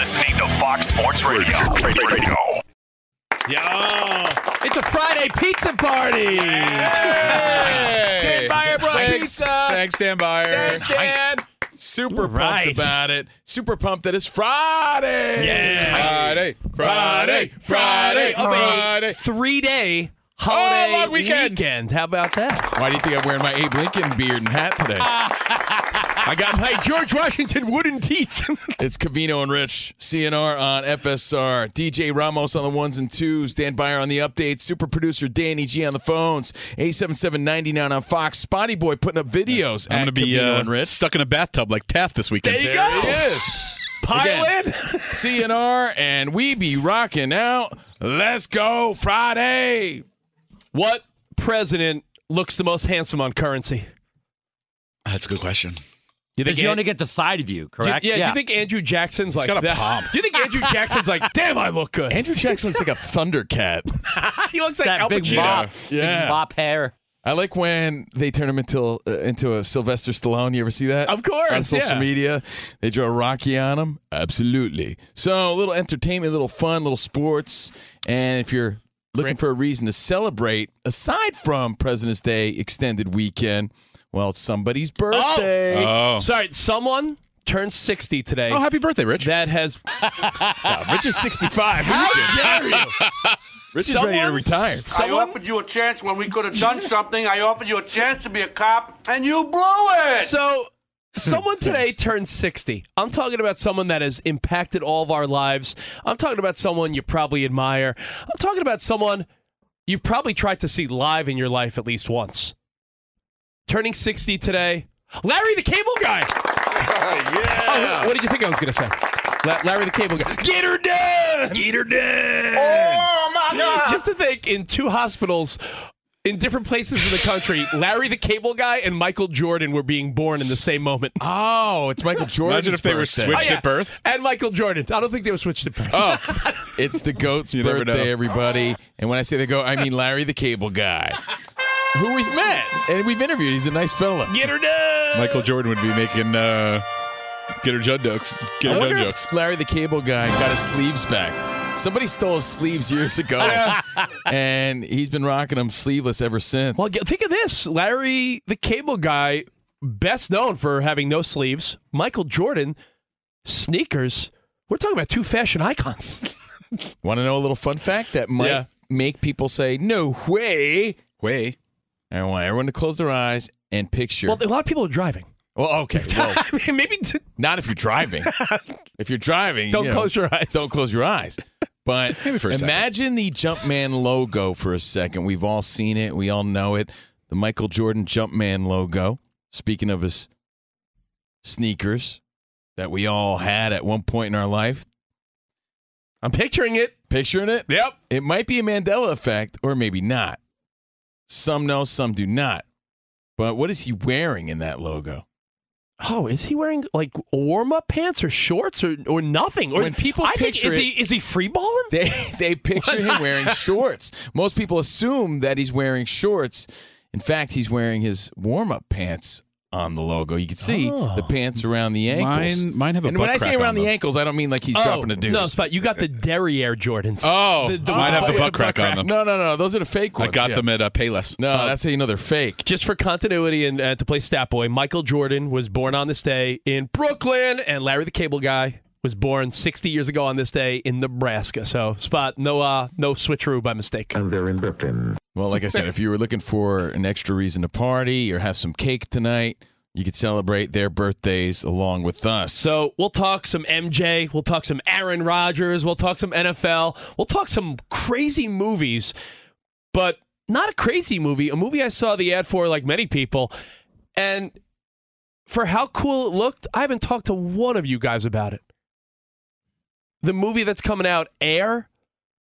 Listening to Fox Sports Radio. Radio. Yo, it's a Friday pizza party. Dan Byer brought Thanks. pizza. Thanks, Dan Byer. Thanks, Dan. Super pumped Right. about it. Super pumped that it's Friday. Yeah. Friday, Friday, Friday, Of a Friday. Three day holiday Oh, long weekend. How about that? Why do you think I'm wearing my Abe Lincoln beard and hat today? I got my George Washington wooden teeth. It's Covino and Rich, CNR on FSR, DJ Ramos on the ones and twos, Dan Byer on the updates, super producer Danny G on the phones, 877-99 on Fox, Spotty Boy putting up videos I'm going to be uh, and Rich. stuck in a bathtub like Taft this weekend. There you There go. he is. Pilot. CNR, and we be rocking out. Let's go Friday. What president looks the most handsome on currency? That's a good question. You Because you only get the side view, do you- correct? yeah, Do you think Andrew Jackson's like got a that? pomp. Do you think Andrew Jackson's like, damn, I look good? Andrew Jackson's like a Thundercat. he looks like that Al big Pacino. mop, Yeah. big mop hair. I like when they turn him into uh, into a Sylvester Stallone. You ever see that? Of course, On social yeah. media, they draw Rocky on him. Absolutely. So a little entertainment, a little fun, a little sports, and if you're looking for a reason to celebrate aside from President's Day extended weekend, well, it's somebody's oh! birthday. Oh. Sorry, someone turned 60 today. Oh, happy birthday, Rich. that has Rich is 65. How dare you? Rich is ready to Someone- retire. I someone offered you a chance when we could have done something. I offered you a chance to be a cop, and you blew it. So, someone today turned 60. I'm talking about someone that has impacted all of our lives. I'm talking about someone you probably admire. I'm talking about someone you've probably tried to see live in your life at least once. Turning 60 today, Larry the Cable Guy. yeah. Oh, what did you think I was going to say? La- Larry the Cable Guy. Get her done! Get her done! oh my God! Just to think, in two hospitals in different places in the country, Larry the Cable Guy and Michael Jordan were being born in the same moment. Oh, it's Michael Jordan. Imagine if they were switched Oh, yeah. at birth. And Michael Jordan. I don't think they were switched at birth. Oh, It's the goat's You never birthday, know. everybody. And when I say the goat, I mean Larry the Cable Guy, who we've met and we've interviewed. He's a nice fella. Get her done! Michael Jordan would be making uh, get her Judd jokes. Get I her wonder done if jokes. Larry the Cable Guy got his sleeves back. Somebody stole his sleeves years ago, and he's been rocking them sleeveless ever since. Well, get- think of this. Larry the Cable Guy, best known for having no sleeves. Michael Jordan, sneakers. We're talking about two fashion icons. Want to know a little fun fact that might Yeah. make people say, "No way." Way. I want everyone to close their eyes and picture. Well, a lot of people are driving. Well, okay. Well, I mean, maybe to, not if you're driving. if you're driving, don't you know, close your eyes. Don't close your eyes. But Maybe for a second. imagine the Jumpman logo for a second. We've all seen it. We all know it. The Michael Jordan Jumpman logo. Speaking of his sneakers that we all had at one point in our life. I'm picturing it. Picturing it? Yep. It might be a Mandela effect or maybe not. Some know, some do not. But what is he wearing in that logo? Oh, is he wearing like warm up pants or shorts or, or nothing? Or When people I think, picture is it- he is he free balling? They they picture him wearing shorts. Most people assume that he's wearing shorts. In fact, he's wearing his warm up pants on the logo. You can see the pants around the ankles. Mine- mine have a butt crack. and butt when I say around the them. ankles, I don't mean like he's dropping a deuce. Oh, No, Spot, you got the Derriere Jordans. Oh, The- the- mine have the the butt crack on them. no, no, no. Those are the fake ones. I got yeah. them at uh, Payless. No, that's how you know they're fake. Just for continuity and uh, to play stat boy, Michael Jordan was born on this day in Brooklyn, and Larry the Cable Guy was born 60 years ago on this day in Nebraska. So, Spot, no, uh, no switcheroo by mistake. And they're in Brooklyn. Well, like I said, if you were looking for an extra reason to party or have some cake tonight, you could celebrate their birthdays along with us. So we'll talk some MJ, we'll talk some Aaron Rodgers, we'll talk some NFL, we'll talk some crazy movies, but not a crazy movie, a movie I saw the ad for like many people. And for how cool it looked, I haven't talked to one of you guys about it. The movie that's coming out, Air,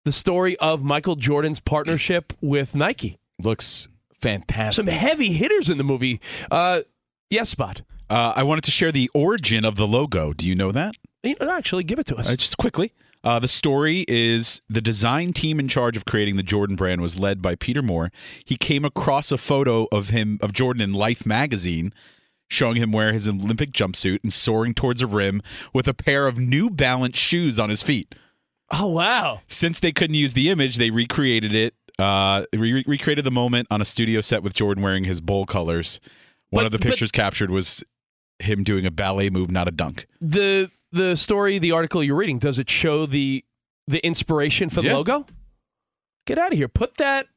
the story of Michael Jordan's partnership with Nike. Looks fantastic. Some heavy hitters in the movie. Uh, yes, Spot. Uh, I wanted to share the origin of the logo. Do you know that? You know, Actually, give it to us. Uh, just quickly. Uh, the story is the design team in charge of creating the Jordan brand was led by Peter Moore. He came across a photo of him of Jordan in Life magazine, showing him wear his Olympic jumpsuit and soaring towards a rim with a pair of New Balance shoes on his feet. oh, wow. Since they couldn't use the image, they recreated it. Uh, re- recreated the moment on a studio set with Jordan wearing his bowl colors. One But- of the pictures captured was him doing a ballet move, not a dunk. the the story, the article you're reading, does it show the the inspiration for the Yeah. logo? Get out of here. Put that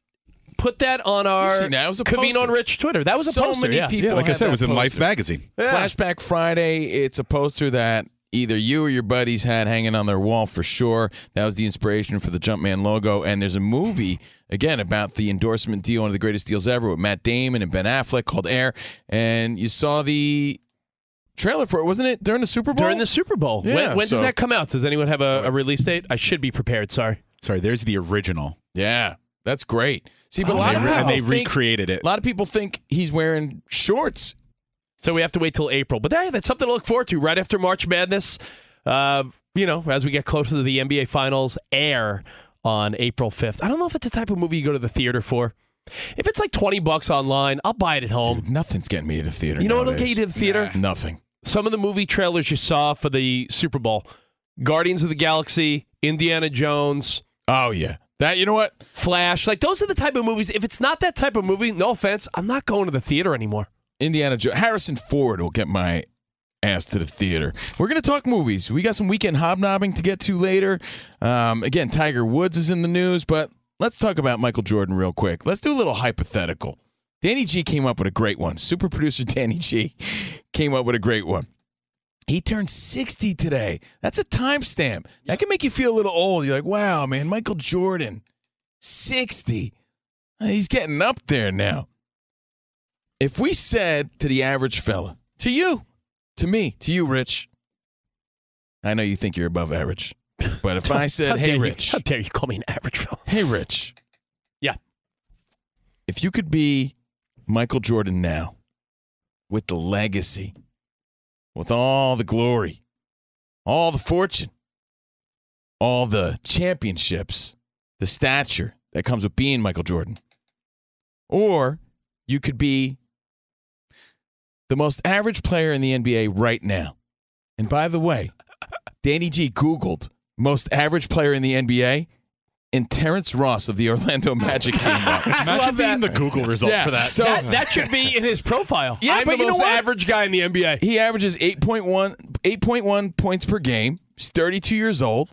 put that on our see, now it was a Kaveen poster. on Rich Twitter. That was a So poster. many yeah. people Yeah, like I said, it that was in Life magazine. Yeah. Flashback Friday, it's a poster that either you or your buddies had hanging on their wall for sure. That was the inspiration for the Jumpman logo. And there's a movie, again, about the endorsement deal, one of the greatest deals ever with Matt Damon and Ben Affleck called Air. And you saw the trailer for it, wasn't it, during the Super Bowl? During the Super Bowl. Yeah, when when so- does that come out? Does anyone have a, a release date? I should be prepared. Sorry. Sorry, there's the original. yeah, that's great. See, but Oh, a lot of people and they think, recreated it. a lot of people think he's wearing shorts. So we have to wait till April. But hey, that's something to look forward to right after March Madness. Uh, you know, as we get closer to the NBA Finals, air on April 5th. I don't know if it's the type of movie you go to the theater for. If it's like 20 bucks online, I'll buy it at home. Dude, nothing's getting me to the theater. You know what'll get nowadays. you to the theater? Nothing. Some of the movie trailers you saw for the Super Bowl Guardians of the Galaxy, Indiana Jones, Oh, yeah. That, you know what? Flash. Like, those are the type of movies. If it's not that type of movie, no offense, I'm not going to the theater anymore. Indiana Jones. Harrison Ford will get my ass to the theater. We're going to talk movies. We got some weekend hobnobbing to get to later. Um, again, Tiger Woods is in the news, but let's talk about Michael Jordan real quick. Let's do a little hypothetical. Danny G came up with a great one. Super producer Danny G came up with a great one. He turned 60 today. That's a timestamp. That can make you feel a little old. You're like, wow, man, Michael Jordan, 60. He's getting up there now. If we said to the average fella, to you, to me, to you, Rich, I know you think you're above average, but if I said, hey, you- Rich, how dare you call me an average fella? hey, Rich, Yeah. if you could be Michael Jordan now with the legacy, with all the glory, all the fortune, all the championships, the stature that comes with being Michael Jordan, or you could be the most average player in the NBA right now. And by the way, Danny G Googled most average player in the NBA, and Terrence Ross of the Orlando Magic came up. Imagine being the Google result Yeah. for that. So that, that should be in his profile. Yeah, I'm but the you know most what? average guy in the NBA. he averages 8.1, 8.1 points per game. He's 32 years old.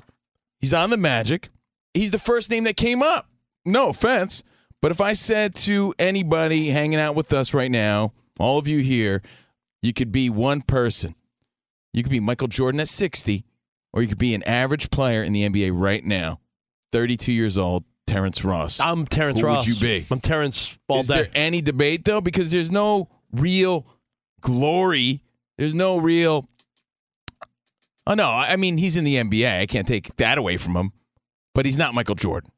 He's on the Magic. He's the first name that came up. No offense. But if I said to anybody hanging out with us right now, all of you here, you could be one person. You could be Michael Jordan at 60, or you could be an average player in the NBA right now, 32 years old, Terrence Ross. I'm Terrence Ross. Who would you be? I'm Terrence all Is day. there any debate though? Because there's no real glory. There's no real. Oh no, I I mean he's in the NBA. I can't take that away from him, but he's not Michael Jordan.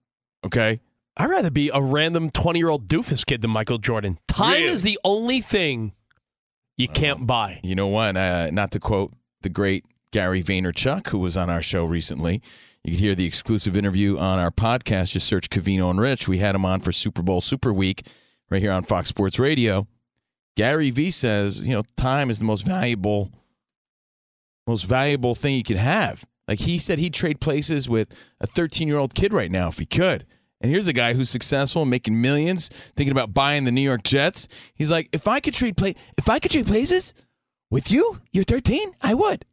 Okay, I'd rather be a random 20 year old doofus kid than Michael Jordan. Time Really? is the only thing you can't buy. You know what? Uh, not to quote the great Gary Vaynerchuk, who was on our show recently. You can hear the exclusive interview on our podcast. Just search Covino and Rich. We had him on for Super Bowl Super Week right here on Fox Sports Radio. Gary V says, you know, time is the most valuable, most valuable thing you can have. Like he said, he'd trade places with a 13 year old kid right now if he could. And here's a guy who's successful, making millions, thinking about buying the New York Jets. He's like, if I could trade play, if I could trade places with you, you're 13, I would.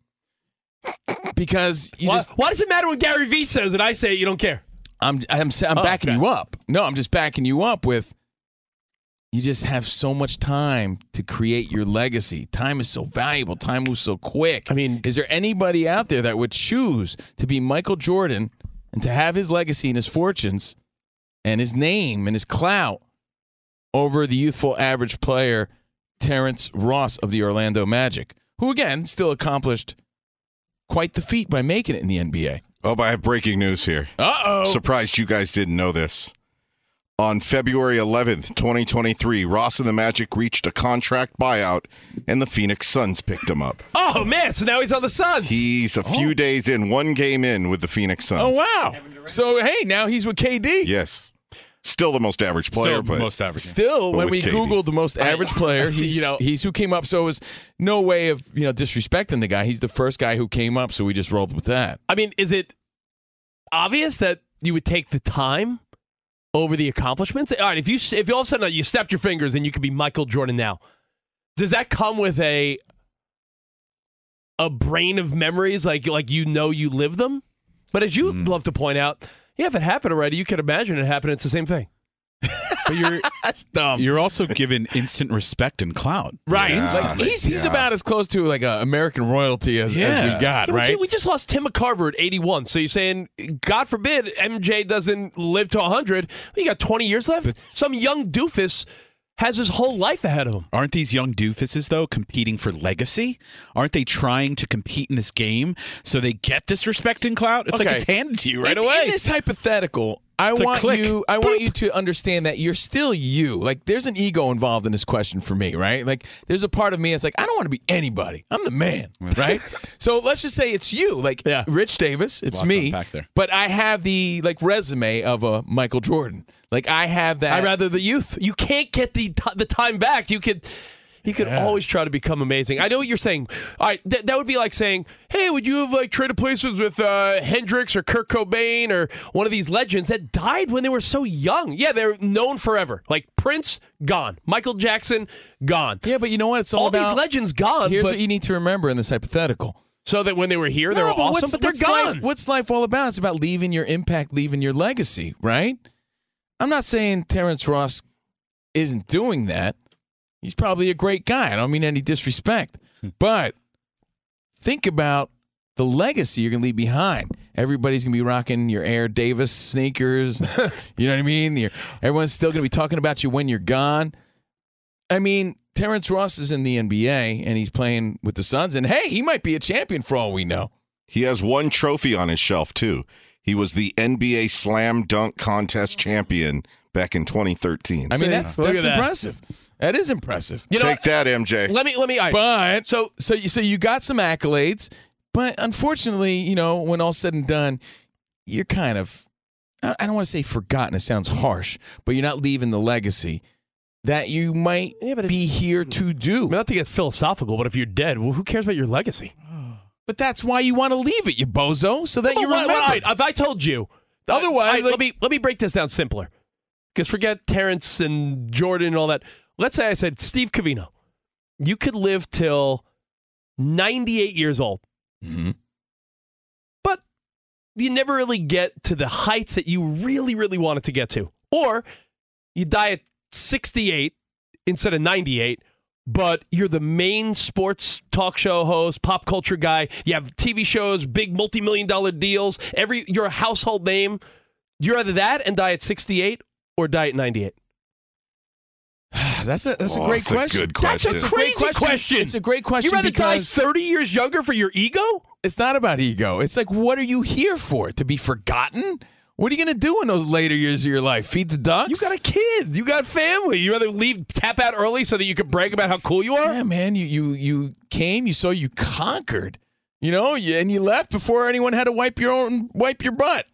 Because you Why, just, why does it matter what Gary Vee says and I say you don't care? I'm, I'm, I'm Oh, backing okay. you up. No, I'm just backing you up with. You just have so much time to create your legacy. Time is so valuable. Time moves so quick. I mean- is there anybody out there that would choose to be Michael Jordan and to have his legacy and his fortunes and his name and his clout over the youthful average player Terrence Ross of the Orlando Magic, who again still accomplished quite the feat by making it in the NBA? Oh, but I have breaking news here. Uh oh. Surprised you guys didn't know this. On February 11th, 2023, Ross and the Magic reached a contract buyout, and the Phoenix Suns picked him up. Oh man, so now he's on the Suns. He's a few days in, one game in with the Phoenix Suns. Oh wow! So hey, now he's with KD. Yes. Still the most average player, Still but most average. Still, But when we KD. googled the most average player, he's you know- he's who came up. So it was no way of you know disrespecting the guy. He's the first guy who came up, so we just rolled with that. I mean, is it obvious that you would take the time over the accomplishments? All right, if you if all of a sudden you snapped your fingers and you could be Michael Jordan now, does that come with a a brain of memories like like you know you live them? But as you mm. love to point out, yeah, if it happened already, you can imagine it happening. It's the same thing. But you're That's dumb. you're also given instant respect and clout. right. Yeah. Like, he's he's Yeah. about as close to like a American royalty as, as Yeah. we got, Yeah, we right? ju- We just lost Tim McCarver at 81. So you're saying, God forbid, MJ doesn't live to 100. You got 20 years left. Some young doofus has his whole life ahead of him. Aren't these young doofuses though competing for legacy? Aren't they trying to compete in this game so they get this respect and clout? It's like it's handed to you right in, away. In this hypothetical, I want click. you. I want you to understand that you're still you. Like, there's an ego involved in this question for me, right? Like, there's a part of me that's like, I don't want to be anybody. I'm the man, right? so let's just say it's you, like Yeah. Rich Davis. It's me, but I have the like resume of a Michael Jordan. Like, I have that. I rather the youth. You can't get the t- the time back. You could you could always try to become amazing. I know what you're saying. All right, th- that would be like saying, "Hey, would you have like traded places with uh, Hendrix or Kurt Cobain or one of these legends that died when they were so young?" Yeah, they're known forever. Like Prince, gone. Michael Jackson, gone. yeah, but you know what? It's all, All about. these legends gone. Here's but- what you need to remember in this hypothetical. so that when they were here, they No, were but awesome, what's, but they're what's gone. Life, what's life all about? It's about leaving your impact, leaving your legacy, right? I'm not saying Terrence Ross isn't doing that. He's probably a great guy. I don't mean any disrespect. Hmm. but think about the legacy you're going to leave behind. Everybody's going to be rocking your Air Davis sneakers. you know what I mean? You're, everyone's still going to be talking about you when you're gone. I mean, Terrence Ross is in the NBA and he's playing with the Suns. And hey, he might be a champion for all we know. he has one trophy on his shelf, too. He was the NBA Slam Dunk Contest champion back in 2013. I mean, See, that's that's impressive. That is impressive. You know, Take that, MJ. let me let me. All right. But So- so you, so you got some accolades, but unfortunately, you know, when all's said and done, you're kind of I I don't want to say forgotten. It sounds harsh, but you're not leaving the legacy that you might Yeah, but be here to do. not to get philosophical, but if you're dead, well, who cares about your legacy? But that's why you want to leave it, you bozo, so that Well, you why- remember. why- if I told you, Otherwise, All right, like- let me let me break this down simpler. Because forget Terrence and Jordan and all that. Let's say I said Steve Covino, you could live till 98 years old, Mhm. but you never really get to the heights that you really really wanted to get to, or you die at 68 instead of 98. But you're the main sports talk show host, pop culture guy. You have TV shows, big multi-million dollar deals. Every you're a household name. You're either that and die at 68 or die at 98. That's a that's a Oh, great that's a question. That's a question. It's a crazy question. It's a great question You rather die 30 years younger for your ego? it's not about ego. It's like, what are you here for? To be forgotten? What are you going to do in those later years of your life? Feed the ducks? You got a kid. You got family. You rather leave tap out early so that you can brag about how cool you are? Yeah, man. You you you came. You saw. You conquered. You know, and you left before anyone had to wipe your own wipe your butt.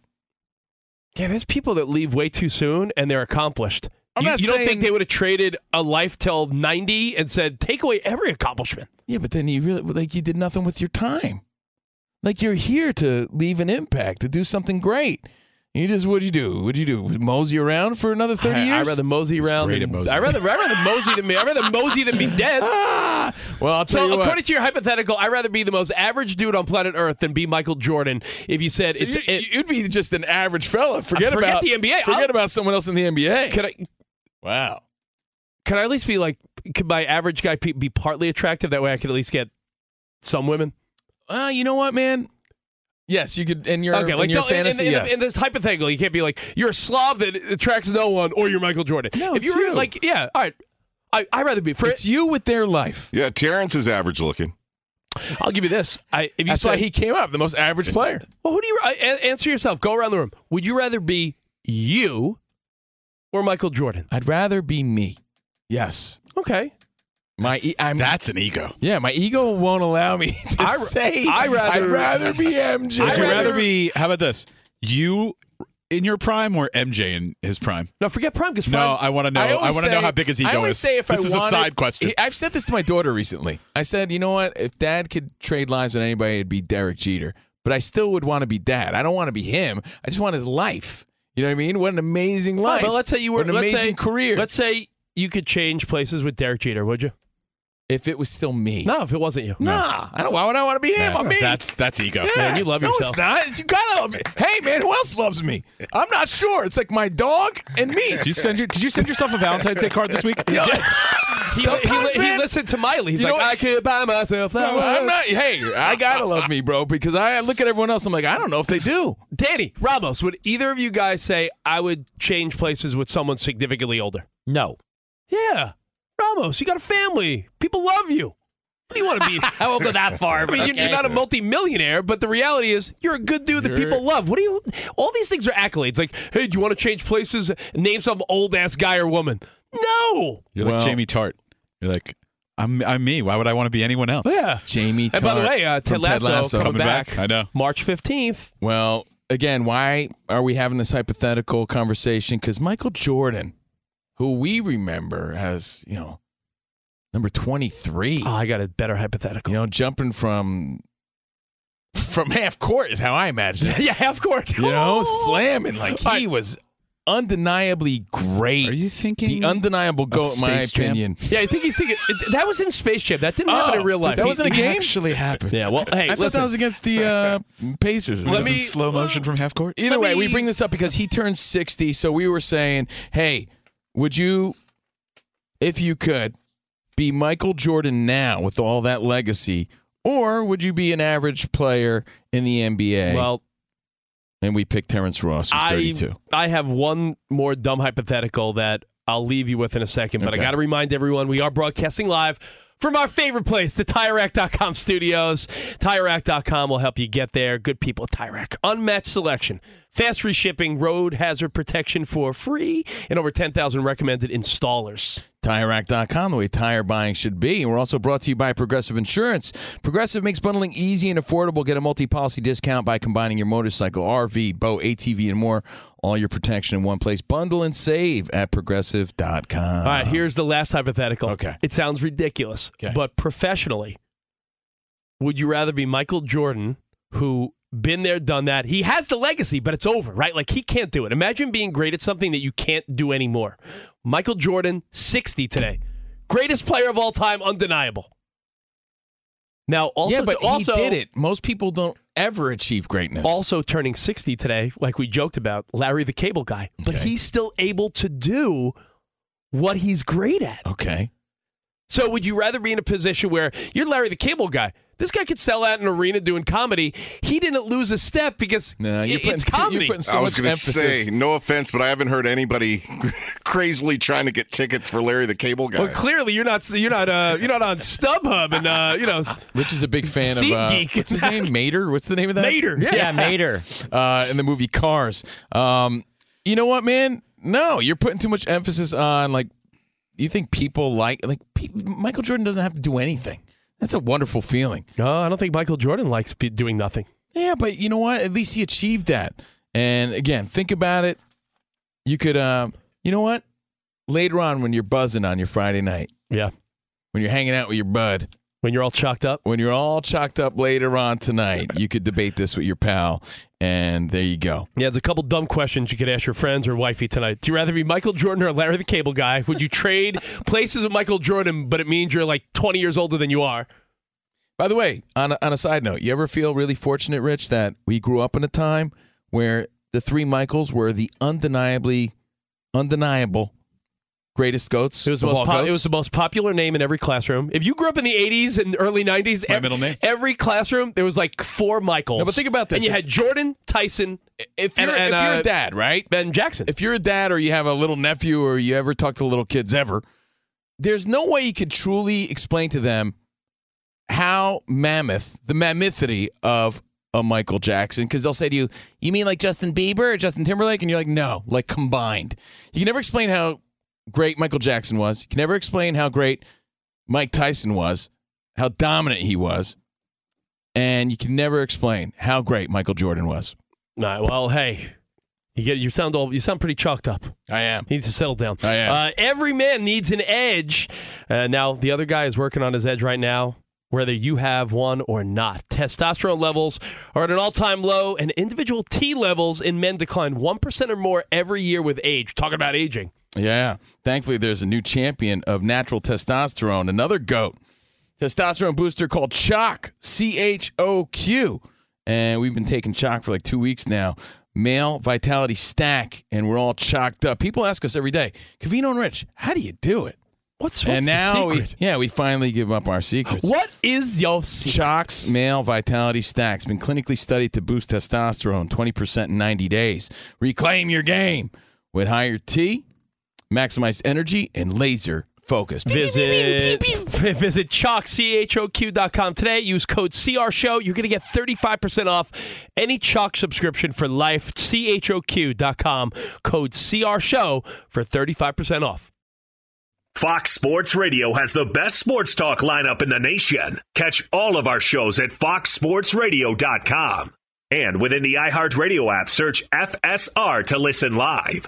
Yeah, there's people that leave way too soon and they're accomplished. I'm you not you don't think they would have traded a life till 90 and said, take away every accomplishment? Yeah, but then you really like you did nothing with your time. Like you're here to leave an impact, to do something great. You just what'd you do? What'd you do? Mosey around for another thirty I, years? I'd rather mosey around. Than, mosey. I'd rather, I'd rather mosey than me. I'd rather mosey than be dead. Ah! Well, I'll tell So, you according what. to your hypothetical, I'd rather be the most average dude on planet Earth than be Michael Jordan. If you said So it's, you, it, you'd be just an average fella. Forget, forget about the NBA. Forget I'll- about someone else in the NBA. could I wow. could I at least be like could my average guy be partly attractive? That way, I could at least get some women. Well, you know what, man? Yes, you could. In your Okay, like in your don't- in- fantasy, in, in, yes. in this hypothetical, you can't be like you're a slob that attracts no one, or you're Michael Jordan. No, if it's you're you. like, yeah, all right, I I rather be for it's you with their life. Yeah, Terrence is average looking. I'll give you this. I if you That's said, why he came up, the most average player. Well, who do you I- a- answer yourself? Go around the room. Would you rather be you or Michael Jordan? I'd rather be me. Yes. Okay. My e- I'm That's an ego. yeah, my ego won't allow me to I- say I rather- I'd rather be MJ. Would I'd you rather- rather be? How about this? You in your prime or MJ in his prime? No, forget prime because No, I want to know. I, always want to know how big his I ego always is. say if this I is wanted, a side question. I've said this to my daughter recently. I said, you know what? If Dad could trade lives with anybody, it'd be Derek Jeter. But I still would want to be Dad. I don't want to be him. I just want his life. You know what I mean? What an amazing life! but let's say you were what an amazing say, career. Let's say you could change places with Derek Jeter, would you? If it was still me, No, if it wasn't you. nah, I don't. Why would I want to be him? Yeah, I'm me. That's that's ego. Yeah. Man, you love no, yourself. it's not. You gotta love me. Hey, man, who else loves me? I'm not sure. It's like my dog and me. Did you send your, Did you send yourself a Valentine's Day card this week? Yeah. He, Sometimes, he, he man, listened to Miley. He's You know like, what? I could buy myself No, flowers. I'm not. Hey, I gotta love me, bro, because I look at everyone else. I'm like, I don't know if they do. Danny, Ramos, would either of you guys say I would change places with someone significantly older? No. Yeah. Ramos, you got a family. People love you. What do you want to be? I won't go that far. I mean, you're- you're not a multi-millionaire, but the reality is you're a good dude that You're- people love. What do you? All these things are accolades. Like, hey, do you want to change places? Name some old ass guy or woman. No. You're like Jamie Tartt. You're like, I'm I'm me. Why would I want to be anyone else? Yeah. Jamie. And by the way, uh, Ted from Ted Lasso, Lasso. coming, Coming back. back. I know. March fifteenth. Well, again, why are we having this hypothetical conversation? Because Michael Jordan, who we remember as you know number 23, Oh, I got a better hypothetical. you know, jumping from from half court is how I imagine it. yeah, half court. You know, slamming like he was undeniably great. Are you thinking the undeniable goat, in my Jam? opinion? Yeah, I think he's thinking it- that was in Space Jam. That didn't happen in real life. That wasn't a he- game. actually happened? Yeah. Well, hey, I thought that was against the uh, Pacers. Let Was me- it slow motion from half court? Either Let way, we bring this up because he turned 60. So we were saying, hey, would you, if you could, be Michael Jordan now with all that legacy, or would you be an average player in the NBA? well, and we picked Terrence Ross, who's I 32. I have one more dumb hypothetical that I'll leave you with in a second, but I got to remind everyone we are broadcasting live from our favorite place, the TireRack.com studios. TireRack.com will help you get there. Good people at TireRack. Unmatched selection, fast free shipping, road hazard protection for free, and over 10,000 recommended installers. TireRack.com, the way tire buying should be. And we're also brought to you by Progressive Insurance. Progressive makes bundling easy and affordable. Get a multi policy discount by combining your motorcycle, RV, boat, ATV, and more. All your protection in one place. Bundle and save at progressive.com. All right, here's the last hypothetical. Okay. It sounds ridiculous, Okay. but professionally, would you rather be Michael Jordan, who been there, done that? He has the legacy, but it's over, right? Like he can't do it. Imagine being great at something that you can't do anymore. Michael Jordan, 60 today. Greatest player of all time, undeniable. Now, also, yeah, but also, he did it. Most people don't ever achieve greatness. also turning 60 today, like we joked about, Larry the Cable Guy. But Okay. he's still able to do what he's great at. okay. So would you rather be in a position where you're Larry the Cable Guy? This guy could sell out an arena doing comedy. He didn't lose a step because No, you're putting it's comedy. you're putting so I was going to say, no offense, but I haven't heard anybody crazily trying to get tickets for Larry the Cable Guy. well, clearly you're not you're not uh, you're not on StubHub and uh, you know Rich is a big fan of Seat uh, geek. what's his name? Mater. What's the name of that? Mater. Yeah, Mater. uh, in the movie Cars. Um, you know what, man? No, you're putting too much emphasis on like. You think people like like pe- Michael Jordan doesn't have to do anything. That's a wonderful feeling. No, I don't think Michael Jordan likes doing nothing. Yeah, but you know what? At least he achieved that. And again, think about it. You could, um, you know what? Later on, when you're buzzing on your Friday night, Yeah. when you're hanging out with your bud, When you're all chalked up. when you're all chalked up later on tonight, you could debate this with your pal, and there you go. Yeah, there's a couple dumb questions you could ask your friends or wifey tonight. Do you rather be Michael Jordan or Larry the Cable Guy? Would you trade places with Michael Jordan, but it means you're like 20 years older than you are? By the way, on a, on a side note, you ever feel really fortunate, Rich, that we grew up in a time where the three Michaels were the undeniably, undeniable greatest goats It was, the of most all po- goats? it was the most popular name in every classroom. If you grew up in the 80s and early 90s, My ev- middle name? every classroom, there was like four Michaels. No, but think about this. And you If- had Jordan, Tyson, if you're, and- and, if you're uh, a dad, right? Ben Jackson. if you're a dad or you have a little nephew or you ever talk to little kids ever, there's no way you could truly explain to them how mammoth, the mammothity of a Michael Jackson, because they'll say to you, You mean like Justin Bieber or Justin Timberlake? And you're like, No, like combined. You can never explain how great Michael Jackson was. You can never explain how great Mike Tyson was, how dominant he was. And you can never explain how great Michael Jordan was. Nah, well, hey, you get you sound all you sound pretty chalked up. I am. He needs to settle down. I am. Uh, every man needs an edge. Uh, now, the other guy is working on his edge right now, whether you have one or not. Testosterone levels are at an all time low, and individual T levels in men decline 1% or more every year with age. Talking about aging. Yeah. Thankfully, there's a new champion of natural testosterone, another goat. Testosterone booster called Choq, C H O Q. And we've been taking Choq for like two weeks now. Male vitality stack, and we're all chalked up. People ask us every day, Covino and Rich, how do you do it? What's, what's and now, we, yeah, we finally give up our secrets. What is your secret? Choq's male vitality stack's been clinically studied to boost testosterone 20% in 90 days. Reclaim your game with higher T, maximized energy, and laser focus. Visit visit Choq com today. Use code CR Show. You're going to get 35% off any Choq subscription for life. com Code CR Show for 35% off. Fox Sports Radio has the best sports talk lineup in the nation. Catch all of our shows at foxsportsradio.com. And within the iHeartRadio app, search FSR to listen live.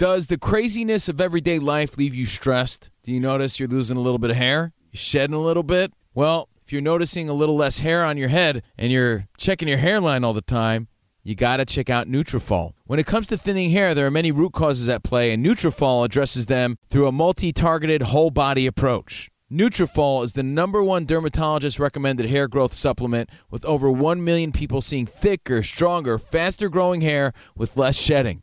Does the craziness of everyday life leave you stressed? Do you notice you're losing a little bit of hair? You're shedding a little bit? Well, if you're noticing a little less hair on your head and you're checking your hairline all the time, you got to check out Nutrafol. When it comes to thinning hair, there are many root causes at play, and Nutrafol addresses them through a multi-targeted whole body approach. Nutrafol is the number one dermatologist recommended hair growth supplement with over 1 million people seeing thicker, stronger, faster growing hair with less shedding.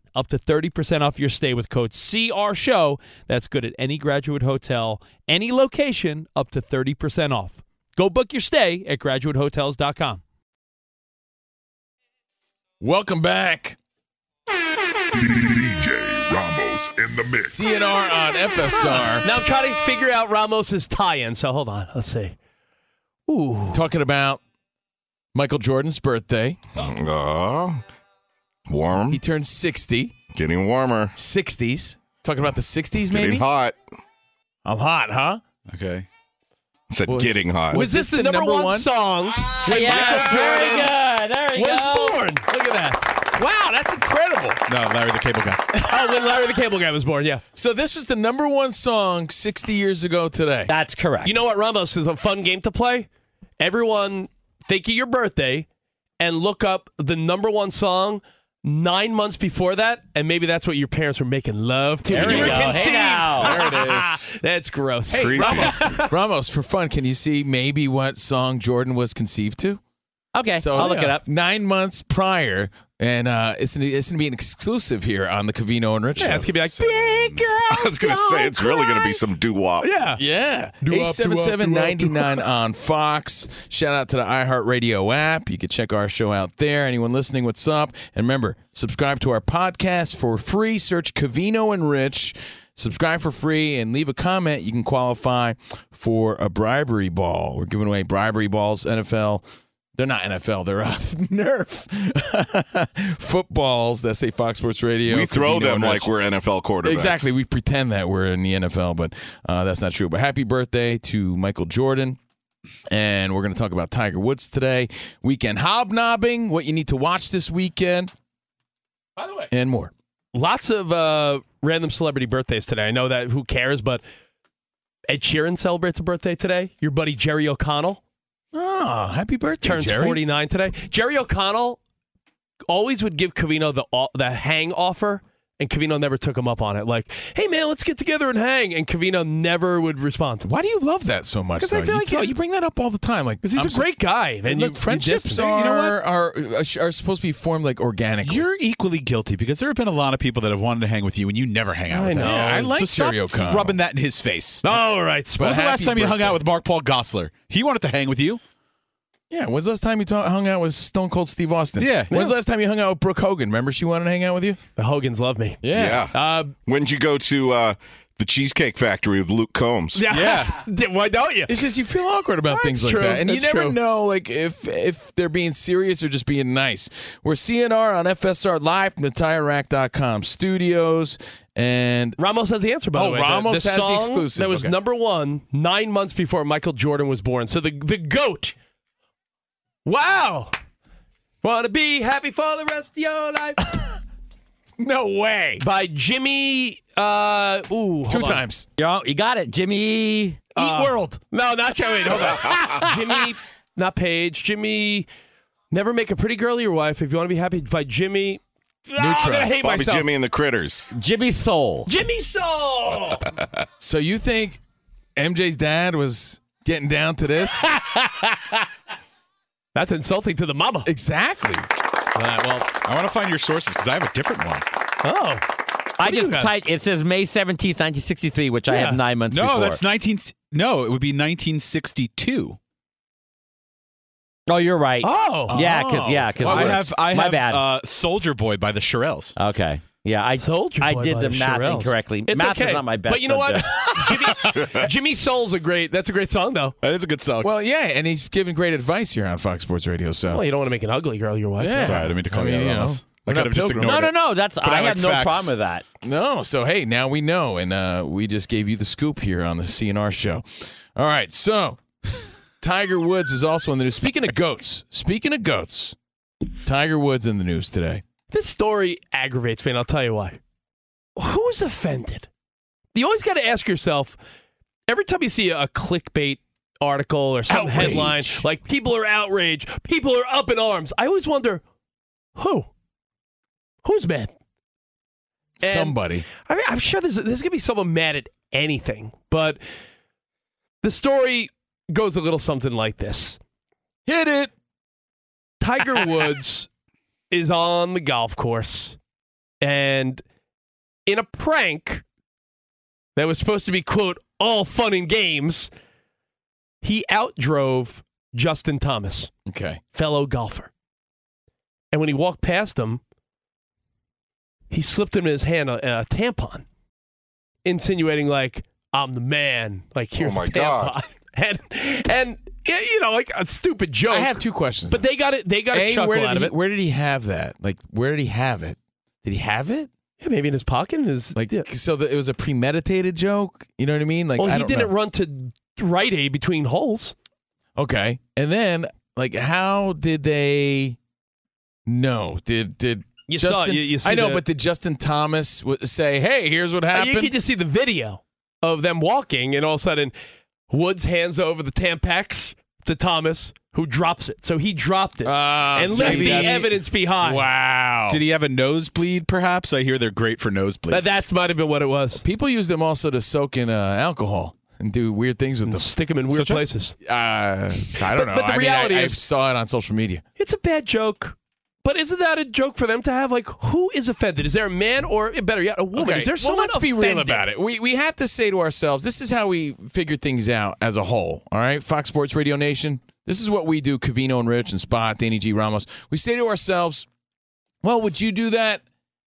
up to 30% off your stay with code CR Show. That's good at any graduate hotel, any location, up to 30% off. Go book your stay at graduatehotels.com. Welcome back. DJ Ramos in the mix. CNR on FSR. Now I'm trying to figure out Ramos's tie-in. So hold on, let's see. Ooh. Talking about Michael Jordan's birthday. Uh, warm. He turned 60. Getting warmer. 60s. Talking about the 60s, Getting maybe? hot. I'm hot, huh? Okay. Said Was- getting hot. Was this the, number, one, song ah, when Yeah, Michael very good. There we was go. born? Look at that. Wow, that's incredible. No, Larry the Cable Guy. Oh, when Larry the Cable Guy was born, yeah. So this was the number one song 60 years ago today. That's correct. You know what, Ramos is a fun game to play. Everyone, think of your birthday and look up the number one song nine months before that, and maybe that's what your parents were making love to. There when you were go. Hey conceived. now. There it is. That's gross. Hey, Ramos, Ramos, for fun, can you see maybe what song Jordan was conceived to? Okay, So I'll look yeah, it up. Nine months prior, and uh, it's gonna, it's gonna be an exclusive here on the Covino and Rich Yeah, show. it's gonna be like big girl. I was going to say, it's really going to be some doo wop. Yeah. Yeah. Do up, do up, 877 on Fox. Shout out to the iHeartRadio app. You can check our show out there. Anyone listening, what's up? And remember, subscribe to our podcast for free. Search Cavino and Rich. Subscribe for free and leave a comment. You can qualify for a bribery ball. We're giving away bribery balls, NFL. They're not NFL. They're uh, Nerf footballs that say Fox Sports Radio. We throw them and like we're NFL quarterbacks. Exactly. We pretend that we're in the NFL, but uh, that's not true. But happy birthday to Michael Jordan. And we're going to talk about Tiger Woods today. Weekend hobnobbing, what you need to watch this weekend, By the way, and more. lots of uh, random celebrity birthdays today. I know that who cares, but Ed Sheeran celebrates a birthday today. Your buddy Jerry O'Connell Oh, happy birthday, turns Jerry. 49 today. Jerry O'Connell always would give Covino the uh, the hang offer, and Covino never took him up on it. Like, hey man, let's get together and hang, and Covino never would respond. Why do you love that so much? 'Cause I feel You, like tell- it- you bring that up all the time. Like he's I'm a so- great guy. And look, you friendships distance- are, You know what? are are supposed to be formed like organically. You're equally guilty because there have been a lot of people that have wanted to hang with you and you never hang out I with know. them. Yeah, I like so stop Jerry O'Connell. rubbing that in his face. All right, when was the last happy time you hung out with Mark Paul Gosselaar? He wanted to hang with you. Yeah, when's the last time you ta- hung out with Stone Cold Steve Austin? Yeah. When's the last time you hung out with Brooke Hogan? Remember she wanted to hang out with you? the Hogans love me. Yeah. Uh, When'd you go to uh, the Cheesecake Factory with Luke Combs? yeah. Why don't you? It's just you feel awkward about things like true. that, and you That's never true. know like if if they're being serious or just being nice. We're CNR on FSR live from the TireRack.com studios, and Ramos has the answer. By Oh, the way, Ramos has the song exclusive. That was Okay. number one nine months before Michael Jordan was born. So the the goat. Wow. Want to be happy for the rest of your life. No way. By Jimmy. Uh, ooh, Two on. times. You you got it, Jimmy. Eat Uh, World. No, not Jimmy. Hold on. Jimmy, not Paige. Jimmy. Never make a pretty girl your wife if you want to be happy. By Jimmy. Ah, I'm gonna hate Bobby myself. Jimmy and the Critters. Jimmy Soul. Jimmy Soul. So you think MJ's dad was getting down to this? That's insulting to the mama. exactly. All right, well, I want to find your sources because I have a different one. oh. I just typed. It says May seventeenth, nineteen sixty-three, which I have nine months. No, before. that's 19. No, it would be 1962. Oh, you're right. Oh. Yeah, because yeah, because I have I my have bad. Uh, Soldier Boy by the Shirelles. okay. Yeah, I Soldier I did the the math Shirelles. incorrectly. It's math okay. is not my best. But you know what? Jimmy, Jimmy Soul's a great. That's a great song, though. That is a good song. Well, yeah, and he's giving great advice here on Fox Sports Radio. So Well, you don't want to make an ugly girl your wife. Yeah. Sorry, I didn't mean to call I you mean, out you know, this. I could have just ignored no, no, no. That's I I, like have no facts. problem with that. No, so hey, now we know, and uh, we just gave you the scoop here on the CNR show. All right, so Tiger Woods is also in the news. Speaking of goats, speaking of goats, Tiger Woods in the news today. This story aggravates me, and I'll tell you why. Who's offended? You always got to ask yourself every time you see a, clickbait article or some Outrage. headline, like people are outraged, people are up in arms. I always wonder who? Who's mad? And- Somebody. I mean, I'm sure there's there's gonna be someone mad at anything, but the story goes a little something like this: Hit it. Tiger Woods is on the golf course, and in a prank that was supposed to be quote all fun and games, he outdrove Justin Thomas, Okay. fellow golfer, and when he walked past him, he slipped him in his hand a, a tampon, insinuating like I'm the man. Like here's oh my a tampon. God. And and yeah, you know, like a stupid joke. I have two questions. But now. they got it. They got a, A, chuckle out of he, it. Where did he have that? Like, where did he have it? Did he have it? Yeah, maybe in his pocket. in His Like, yeah. so that it was a premeditated joke. You know what I mean? Like, well, he didn't know. run to right a between holes. Okay, and then like, how did they know? Did did You saw. Justin? You- you see I know, the- but did Justin Thomas w- say, "Hey, here's what Uh, happened"? You could just see the video of them walking, and all of a sudden, Woods hands over the Tampax to Thomas, who drops it. So he dropped it Ah, and so left the evidence behind. Wow. Did he have a nosebleed? Perhaps I hear they're great for nosebleeds. That that's might have been what it was. People use them also to soak in uh, alcohol and do weird things with And them. stick them in weird Such as? places. Uh, I don't But- know. but the I reality mean, I, is- I saw it on social media. It's a bad joke. But isn't that a joke for them to have? Like, who is offended? Is there a man or better yet, a woman? Is there well, let's be real about it. We we have to say to ourselves, this is how we figure things out as a whole. All right, Fox Sports Radio Nation. This is what we do. Covino and Rich and Spot, Danny G. Ramos. We say to ourselves, well, would you do that?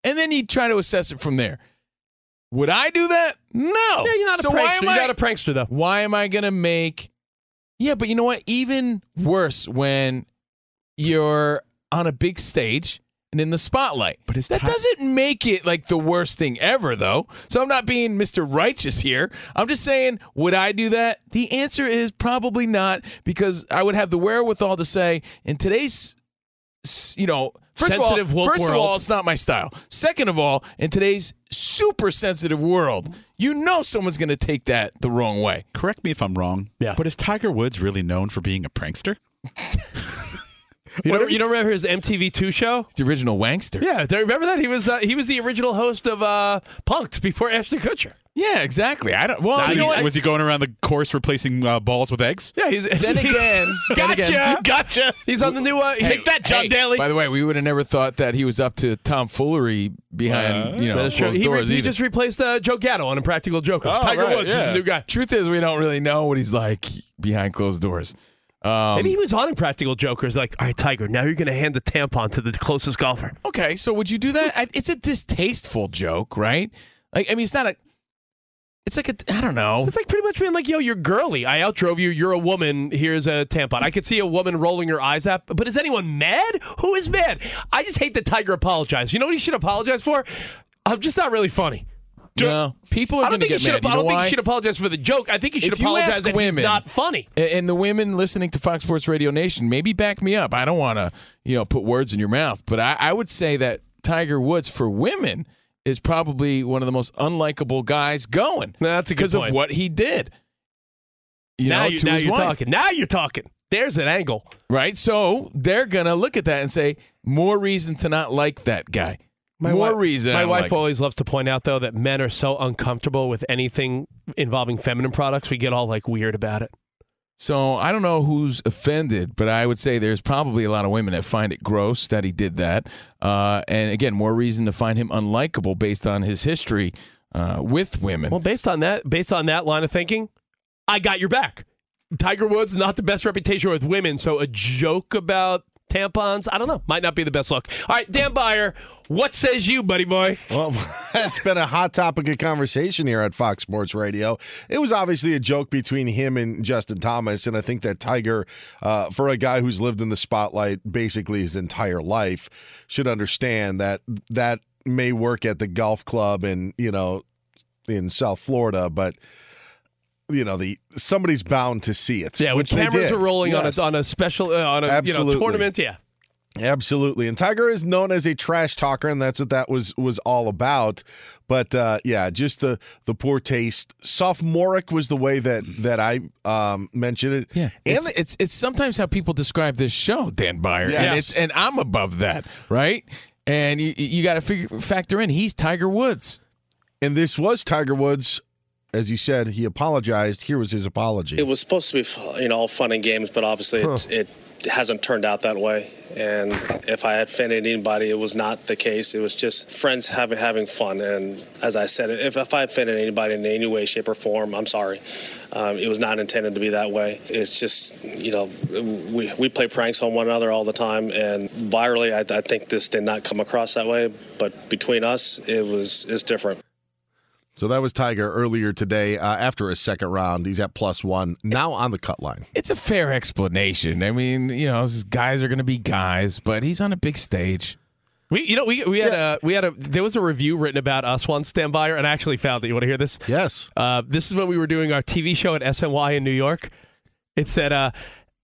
And then you try to assess it from there. Would I do that? No. Yeah, you're not so a why prankster. am You're not a prankster, though. why am I gonna make? Yeah, but you know what? Even worse when you're on a big stage and in the spotlight. But that ti- doesn't make it like the worst thing ever, though. So I'm not being Mr. Righteous here. I'm just saying, would I do that? The answer is probably not, because I would have the wherewithal to say, in today's, you know, first Sensitive, of all, woke first of all, it's not my style. Second of all, in today's super sensitive world, you know someone's going to take that the wrong way. Correct me if I'm wrong. Yeah. But is Tiger Woods really known for being a prankster? You don't, you don't remember his MTV2 show? It's the original Wankster. Yeah, remember that? He was uh, he was the original host of uh, Punked before Ashton Kutcher. Yeah, exactly. I don't. Well, Nah, you know what? Was he going around the course replacing uh, balls with eggs? Yeah, he's Then he's- again, then gotcha, again- gotcha. He's on the new. Uh, Hey, take that, John hey, Daly. By the way, we would have never thought that he was up to tomfoolery behind you know That is true. closed He, re- doors. he either. just replaced uh, Joe Gatto on Impractical Jokers. Oh, Tiger right, Woods is yeah. the new guy. Truth is, we don't really know what he's like behind closed doors. Um, Maybe he was on Impractical Jokers. Like, all right, Tiger, now you're going to hand the tampon to the closest golfer. okay, so would you do that? I, it's a distasteful joke, right? Like, I mean, it's not a. It's like a. I don't know. It's like pretty much being like, yo, you're girly. I outdrove you. You're a woman. Here's a tampon. I could see a woman rolling her eyes at, but is anyone mad? Who is mad? I just hate that Tiger apologized. You know what he should apologize for? I'm just not really funny. No, people are I going don't to get mad. You know I don't think he should apologize for the joke. I think he should If apologize that women- he's not funny. And- the women listening to Fox Sports Radio Nation, maybe back me up. I don't want to, you know, put words in your mouth, but I, I would say that Tiger Woods for women is probably one of the most unlikable guys going. That's a good because of what he did. You now know, you, to now his you're wife. talking. Now you're talking. There's an angle. Right? So they're going to look at that and say, more reason to not like that guy. More wi- reason. I My don't wife like always loves to point out, though, that men are so uncomfortable with anything involving feminine products. We get all like weird about it. So I don't know who's offended, but I would say there's probably a lot of women that find it gross that he did that. Uh, and again, more reason to find him unlikable based on his history uh, with women. Well, based on that, based on that line of thinking, I got your back. Tiger Woods not the best reputation with women, so a joke about tampons, I don't know, might not be the best look. All right, Dan Beyer, what says you, buddy boy? Well, that's been a hot topic of conversation here at Fox Sports Radio. It was obviously a joke between him and Justin Thomas, and I think that Tiger, uh, for a guy who's lived in the spotlight basically his entire life, should understand that that may work at the golf club and you know in South Florida, but you know the somebody's bound to see it. Yeah, when which cameras are rolling Yes. on a on a special uh, on a you know, tournament, yeah. Absolutely. And Tiger is known as a trash talker, and that's what that was was all about. But uh, yeah, just the the poor taste. Sophomoric was the way that that I um, mentioned it. Yeah, and it's, it's it's sometimes how people describe this show, Dan Beyer, and it's and I'm above that, right? And you you got to figure factor in he's Tiger Woods. and this was Tiger Woods, as you said. He apologized. Here was his apology. It was supposed to be, you know, all fun and games, but obviously it's, it hasn't turned out that way. And if I offended anybody, it was not the case. It was just friends having having fun. And as I said, if, if I offended anybody in any way, shape, or form, I'm sorry. Um, it was not intended to be that way. It's just, you know, we, we play pranks on one another all the time. And virally, I, I think this did not come across that way. But between us, it was it's different. So that was Tiger earlier today uh, after his second round. He's at plus one now on the cut line. It's a fair explanation. I mean, you know, guys are going to be guys, but he's on a big stage. We, you know, we we had a we had a there was a review written about us once, Dan Beyer, and I actually found that You want to hear this? Yes. Uh, this is when we were doing our TV show at SNY in New York. It said, uh,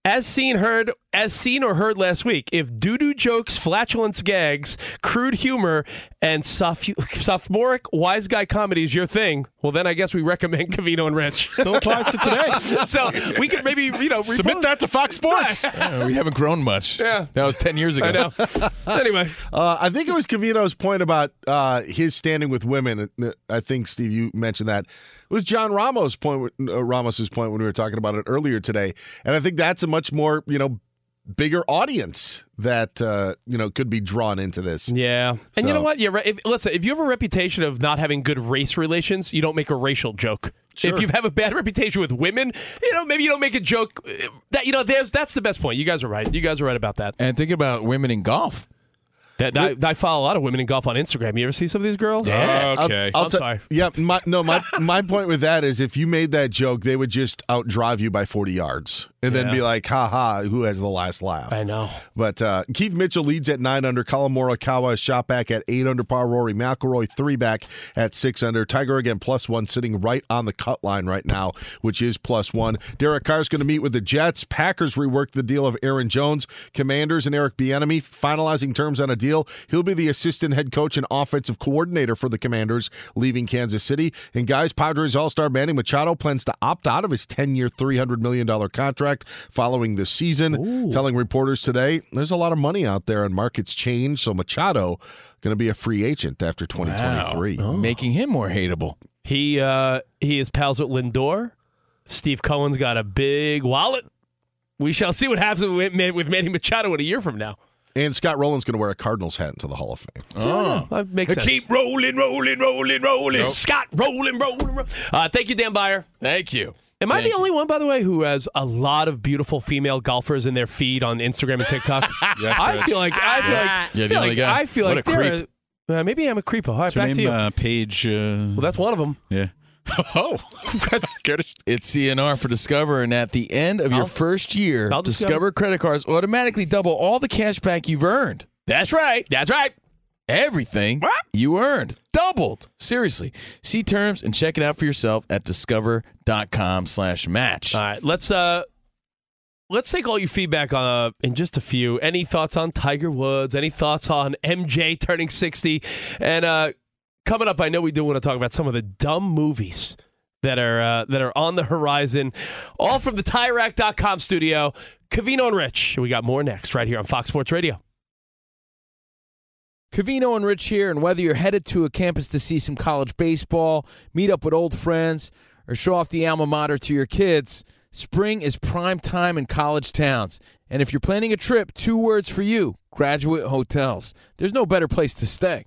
"As seen, heard, as seen or heard last week, if doo-doo jokes, flatulence gags, crude humor, and soph- sophomoric wise guy comedy is your thing, well, then I guess we recommend Covino and Rich. Still applies to today. so we could maybe you know Submit repost- that to Fox Sports. Uh, we haven't grown much. Yeah. That was 10 years ago. I know. anyway, Uh, I think it was Covino's point about uh, his standing with women. I think Steve, you mentioned that. It was John Ramos' point, uh, Ramos's point when we were talking about it earlier today, and I think that's a much more you know bigger audience that uh, you know could be drawn into this. Yeah, and you know what? Yeah, if, listen. If you have a reputation of not having good race relations, you don't make a racial joke. Sure. If you have a bad reputation with women, you know maybe you don't make a joke. uh, That you know, there's that's the best point. You guys are right. You guys are right about that. And think about women in golf. That I, I follow a lot of women in golf on Instagram. You ever see some of these girls? I'll- Okay. I'll I'm te- sorry. Yeah, my, no, my my point with that is if you made that joke, they would just outdrive you by forty yards, and then be like, "Ha ha, who has the last laugh?" I know. But uh, Keith Mitchell leads at nine under. Collin Morikawa is shot back at eight under par. Rory McIlroy three back at six under. Tiger again plus one, sitting right on the cut line right now, which is plus one. Derek Carr is going to meet with the Jets. Packers reworked the deal of Aaron Jones. Commanders and Eric Bieniemy finalizing terms on a deal. He'll be the assistant head coach and offensive coordinator for the Commanders, leaving Kansas City. And guys, Padres All Star Manny Machado plans to opt out of his 10 year, $300 million contract following this season. Telling reporters today, there's a lot of money out there and markets change. So Machado going to be a free agent after 2023. Wow. Making him more hateable. He uh, he is pals with Lindor. Steve Cohen's got a big wallet. We shall see what happens with, with Manny Machado in a year from now. And Scott Rolen's going to wear a Cardinals hat into the Hall of Fame. Oh, that makes sense. Keep rolling, rolling, rolling, rolling. Scott rolling, rolling, rolling. Uh, thank you, Dan Beyer. Thank you. Am I Thank the only one, by the way, who has a lot of beautiful female golfers in their feed on Instagram and TikTok? Yes, I feel like I feel like, You're the feel only like guy. I feel What like a they're uh, maybe I'm a creeper. All right, What's her back to name? you. Uh, Paige. Uh, well, that's one of them. yeah. Oh, It's CNR for Discover, and at the end of your I'll- first year, I'll Discover. Discover. credit cards automatically double all the cash back you've earned. That's right. That's right. Everything you earned doubled. Seriously. See terms and check it out for yourself at discover.com slash match. All right, let's uh let's take all your feedback on uh, in just a few. Any thoughts on Tiger Woods? Any thoughts on MJ turning 60? And uh, coming up, I know we do want to talk about some of the dumb movies that are uh, that are on the horizon. All from the TireRack.com studio. Covino and Rich. We got more next right here on Fox Sports Radio. Covino and Rich here, and whether you're headed to a campus to see some college baseball, meet up with old friends, or show off the alma mater to your kids, spring is prime time in college towns. And if you're planning a trip, two words for you graduate hotels. There's no better place to stay.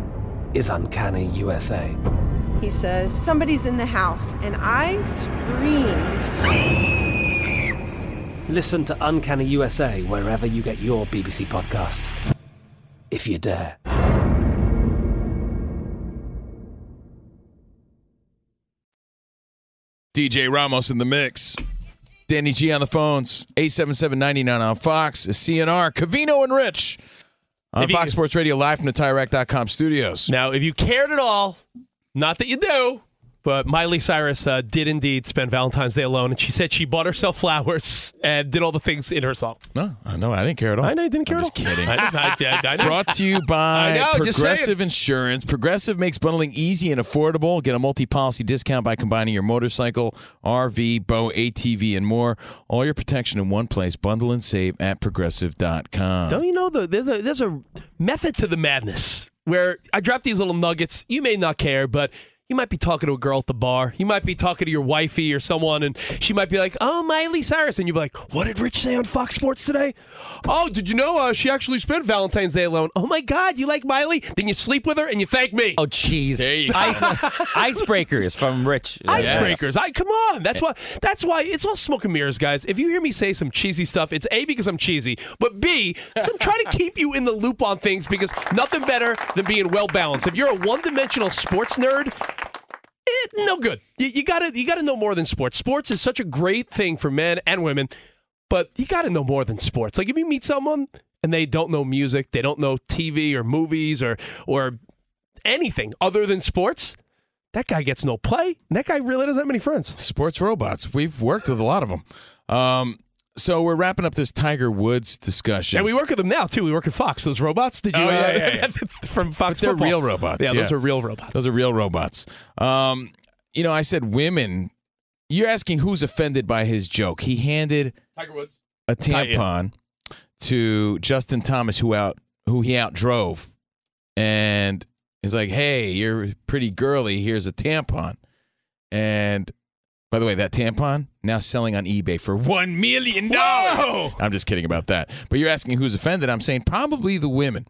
is Uncanny USA. He says, Somebody's in the house. And I screamed. Listen to Uncanny USA wherever you get your BBC podcasts, if you dare. DJ Ramos in the mix. Danny G on the phones. 877-99 on Fox. CNR. Covino and Rich on If you- Fox Sports Radio live from the TireRack.com studios. Now, if you cared at all, not that you do, but Miley Cyrus uh, did indeed spend Valentine's Day alone, and she said she bought herself flowers and did all the things in her song. No, I know. I didn't care at all. I know you didn't care I'm at just all. kidding. I, I, I. Brought to you by know, Progressive. Insurance. Progressive makes bundling easy and affordable. Get a multi-policy discount by combining your motorcycle, RV, bow, ATV, and more. All your protection in one place. Bundle and save at progressive.com. Don't you know the, there's, a, there's a method to the madness where I drop these little nuggets. You may not care, but you might be talking to a girl at the bar. You might be talking to your wifey or someone, and she might be like, "Oh, Miley Cyrus," and you'd be like, "What did Rich say on Fox Sports today?" Oh, did you know uh, she actually spent Valentine's Day alone? Oh my God, you like Miley? Then you sleep with her and you thank me. Oh, jeez. There you go. Ice, icebreakers from Rich. Icebreakers. I come on. That's why. That's why it's all smoke and mirrors, guys. If you hear me say some cheesy stuff, it's a because I'm cheesy, but b because I'm trying to keep you in the loop on things because nothing better than being well balanced. If you're a one-dimensional sports nerd. It, no good. You, you gotta you gotta know more than sports. Sports is such a great thing for men and women, but you gotta know more than sports. Like if you meet someone and they don't know music, they don't know TV or movies or or anything other than sports, that guy gets no play. And that guy really doesn't have many friends. Sports robots. We've worked with a lot of them. Um, so we're wrapping up this Tiger Woods discussion. And we work with them now too. We work at Fox. Those robots. Did you? Oh, yeah, uh, yeah, yeah. from Fox. But they're Football. real robots. Yeah, those are real robots. Those are real robots. Um, you know, I said women. You're asking who's offended by his joke. He handed Tiger Woods a tampon to Justin Thomas, who out who he outdrove, and he's like, "Hey, you're pretty girly. Here's a tampon." And By the way, that tampon now selling on eBay for one million dollars. I'm just kidding about that. But you're asking who's offended. I'm saying probably the women.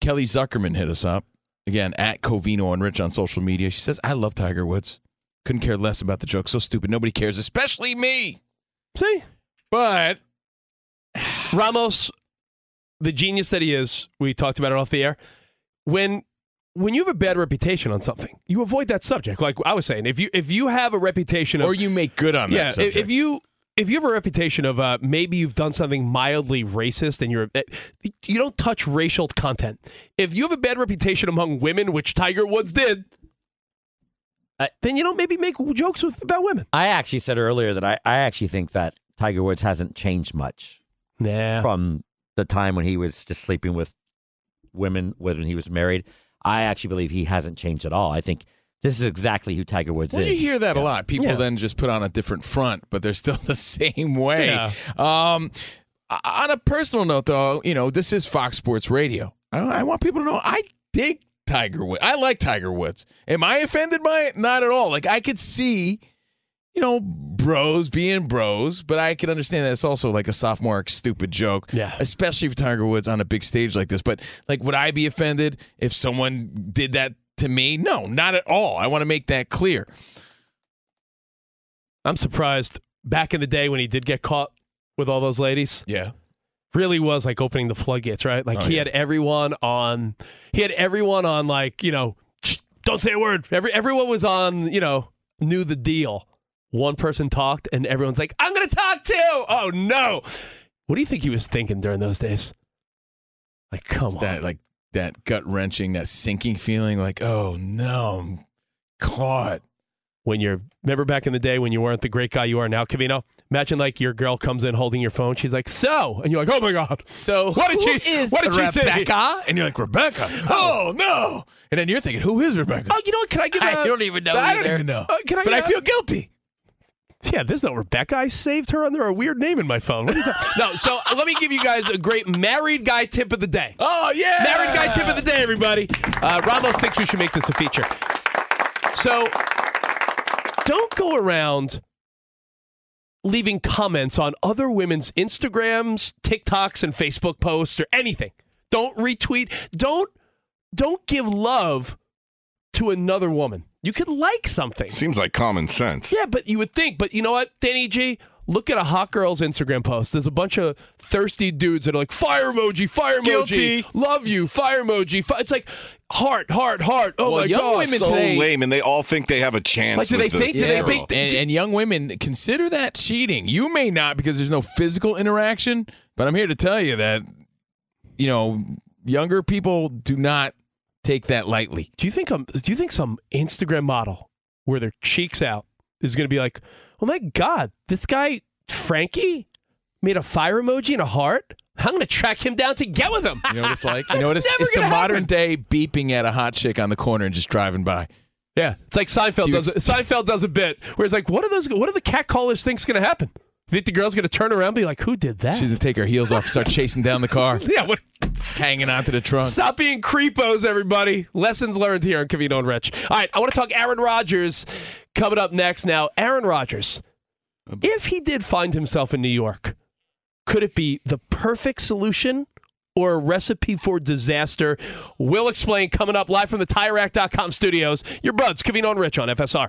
Kelly Zuckerman hit us up again at Covino and Rich on social media. She says, "I love Tiger Woods. Couldn't care less about the joke. So stupid. Nobody cares, especially me." See, but Ramos, the genius that he is, we talked about it off the air. When when you have a bad reputation on something, you avoid that subject. Like I was saying, if you if you have a reputation of, or you make good on yeah, that if- subject. if you if you have a reputation of uh, maybe you've done something mildly racist and you're eh, you don't touch racial content. If you have a bad reputation among women, which Tiger Woods did, then you don't maybe make jokes with about women. I actually said earlier that I, I actually think that Tiger Woods hasn't changed much nah. from the time when he was just sleeping with women when he was married. I actually believe he hasn't changed at all. I think this is exactly who Tiger Woods Well, is. you hear that a lot. People Yeah. then just put on a different front, but they're still the same way. Yeah. Um, on a personal note, though, you know, this is Fox Sports Radio. I, I want people to know I dig Tiger Woods. I like Tiger Woods. Am I offended by it? Not at all. Like I could see, you know, bros being bros, but I can understand that it's also like a sophomore stupid joke. Yeah. Especially for Tiger Woods on a big stage like this. But like, would I be offended if someone did that to me? No, not at all. I want to make that clear. I'm surprised back in the day when he did get caught with all those ladies. Yeah. Really was like opening the floodgates, right? Like Oh, he yeah. had everyone on he had everyone on like, you know, don't say a word. Every everyone was on, you know, knew the deal. One person talked and everyone's like, I'm gonna talk too. Oh no. What do you think he was thinking during those days? Like, come It's on. that like that gut wrenching, that sinking feeling, like, oh no, I'm caught. when you're remember back in the day when you weren't the great guy you are now, Covino? Imagine like your girl comes in holding your phone. She's like, "So," and you're like, "Oh my god." So what did who she? is what did she say? Rebecca? And you're like, Rebecca. Oh no. And then you're thinking, who is Rebecca? Oh, you know what? Can I give? I a- don't even know I don't even know. Uh, can I but I get a- feel guilty. Yeah, there's no Rebecca. I saved her under a weird name in my phone. What are you no, so let me give you guys a great married guy tip of the day. Oh yeah, Married guy tip of the day, everybody. Uh, Ramos thinks we should make this a feature. So don't go around leaving comments on other women's Instagrams, TikToks, and Facebook posts or anything. Don't retweet. Don't don't give love to another woman. You could like something. Seems like common sense. Yeah, but you would think. But you know what, Danny G? Look at a hot girl's Instagram post. There's a bunch of thirsty dudes that are like, fire emoji, fire emoji, Guilty. love you, fire emoji. Fi-. It's like heart, heart, heart. Oh Well, my young God. women so today- lame, and they all think they have a chance. Like, do with they the think- do they think- and, and young women consider that cheating. You may not because there's no physical interaction, but I'm here to tell you that you know younger people do not take that lightly. Do you think um, do you think some Instagram model where their cheeks out is going to be like, oh my God, this guy Frankie made a fire emoji and a heart? I'm going to track him down to get with him. You know what it's like? You know what it's, it's the gonna modern day beeping at a hot chick on the corner and just driving by. Yeah, it's like Seinfeld Do does. ex- Seinfeld does a bit where it's like, what are those? What do the cat callers think's going to happen? Think the girl's to turn around and be like, who did that? She's gonna take her heels off, start chasing down the car, yeah, what? hanging onto the trunk. Stop being creepos, everybody. Lessons learned here on Covino and Rich. All right, I want to talk Aaron Rodgers coming up next. Now, Aaron Rodgers, if he did find himself in New York, could it be the perfect solution or a recipe for disaster? We'll explain coming up live from the TireRack.com studios. Your buds, Cavino and Rich on FSR.